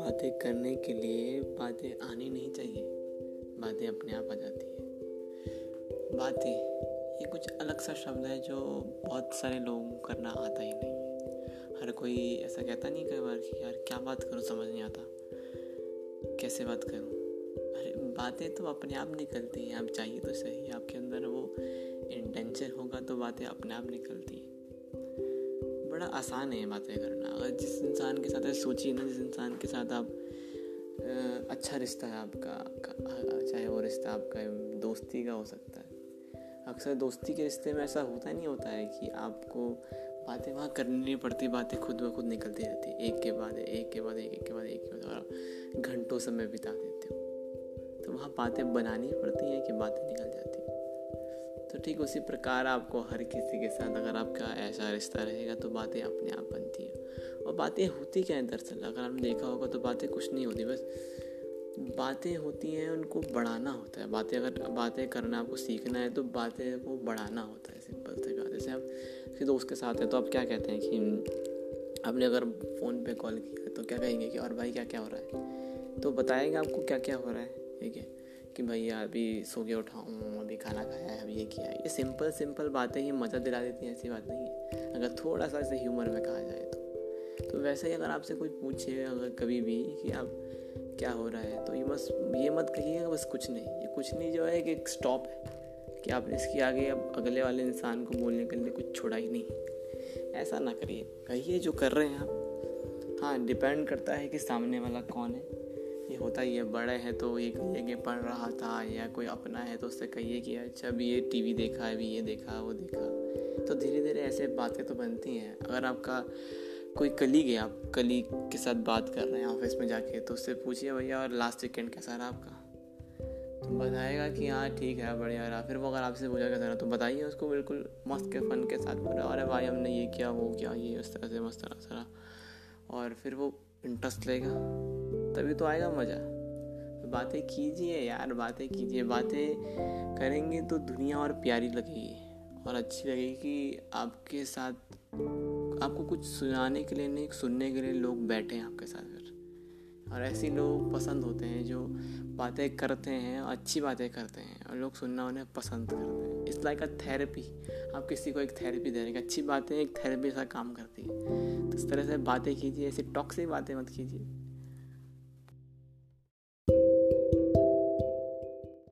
बातें करने के लिए बातें आनी नहीं चाहिए। बातें अपने आप आ जाती है। बातें, ये कुछ अलग सा शब्द है जो बहुत सारे लोगों को करना आता ही नहीं है। हर कोई ऐसा कहता नहीं कई बार कि, यार, क्या बात करूँ, समझ नहीं आता। कैसे बात करूँ? अरे, बातें तो अपने आप निकलती हैं। आप चाहिए तो सही, आपके अंदर वो इंटेंशन होगा तो बातें अपने आप निकलती हैं। बड़ा आसान है बातें करना। अगर जिस इंसान के साथ सोचिए ना, जिस इंसान के साथ आप अच्छा रिश्ता है आपका चाहे वो रिश्ता आपका दोस्ती का हो सकता है। अक्सर दोस्ती के रिश्ते में ऐसा होता नहीं होता है कि आपको बातें वहाँ करनी नहीं पड़ती, बातें खुद ब खुद निकलती रहती एक के बाद एक के बाद एक एक के बाद एक के बाद घंटों समय बिता देते हो। तो वहाँ बातें बनानी पड़ती हैं कि बातें निकल तो ठीक उसी प्रकार आपको हर किसी के साथ अगर आपका ऐसा रिश्ता रहेगा तो बातें अपने आप बनती हैं। और बातें होती क्या है दरअसल? अगर आपने देखा होगा तो बातें कुछ नहीं होती, बस बातें होती हैं, उनको बढ़ाना होता है। बातें अगर, बातें करना आपको सीखना है तो बातें को बढ़ाना होता है, सिंपल से बात जैसे आप किसी दोस्त के साथ हैं तो आप क्या कहते हैं कि, आपने अगर फ़ोन पे कॉल किया तो क्या कहेंगे कि, और भाई क्या क्या हो रहा है? तो बताएँगे आपको क्या क्या हो रहा है, ठीक है? कि भैया अभी सो के उठाऊँ, अभी खाना खाया है, अभी ये किया है। ये सिंपल सिंपल बातें ही मज़ा दिला देती हैं, ऐसी बात नहीं है। अगर थोड़ा सा ऐसे ह्यूमर में कहा जाए तो। तो वैसे ही अगर आपसे कोई पूछे, अगर कभी भी कि आप क्या हो रहा है तो ये बस ये मत कहिएगा बस कुछ नहीं। ये कुछ नहीं जो है कि एक स्टॉप है, कि आपने इसके आगे अब अगले वाले इंसान को बोलने के लिए कुछ छोड़ा ही नहीं। ऐसा ना करिए। कहिए जो कर रहे हैं आप। हाँ डिपेंड करता है कि सामने वाला कौन है। होता ही है बड़े हैं तो ये कहिए कि पढ़ रहा था या कोई अपना है तो उससे कहिए कि अच्छा अभी ये टीवी देखा, अभी ये देखा, वो देखा। तो धीरे धीरे ऐसे बातें तो बनती हैं। अगर आपका कोई कलीग है, आप कलीग के साथ बात कर रहे हैं ऑफ़िस में जाके तो उससे पूछिए, भैया, और लास्ट वीकेंड कैसा रहा आपका? तो बताएगा कि हाँ ठीक है, बढ़िया रहा। फिर वो अगर आपसे पूछा कैसा रहा तो बताइए उसको बिल्कुल मस्त के फन के साथ बोला अरे भाई, हमने ये किया, वो किया, ये उस तरह से, मस्त रहा। और फिर वो इंटरेस्ट लेगा। तभी तो आएगा मज़ा। बातें कीजिए यार, बातें कीजिए, बातें करेंगे तो दुनिया और प्यारी लगेगी और अच्छी लगेगी कि आपके साथ, आपको कुछ सुनाने के लिए नहीं, सुनने के लिए लोग बैठे हैं आपके साथ फिर। और ऐसे लोग पसंद होते हैं जो बातें करते हैं, अच्छी बातें करते हैं और लोग सुनना उन्हें पसंद करते हैं। इट्स लाइक अ थेरेपी आप किसी को एक थेरेपी दे रहे हैं अच्छी बातें एक थेरेपी सा काम करती है। तो इस तरह से बातें कीजिए, ऐसी टॉक्सिक बातें मत कीजिए।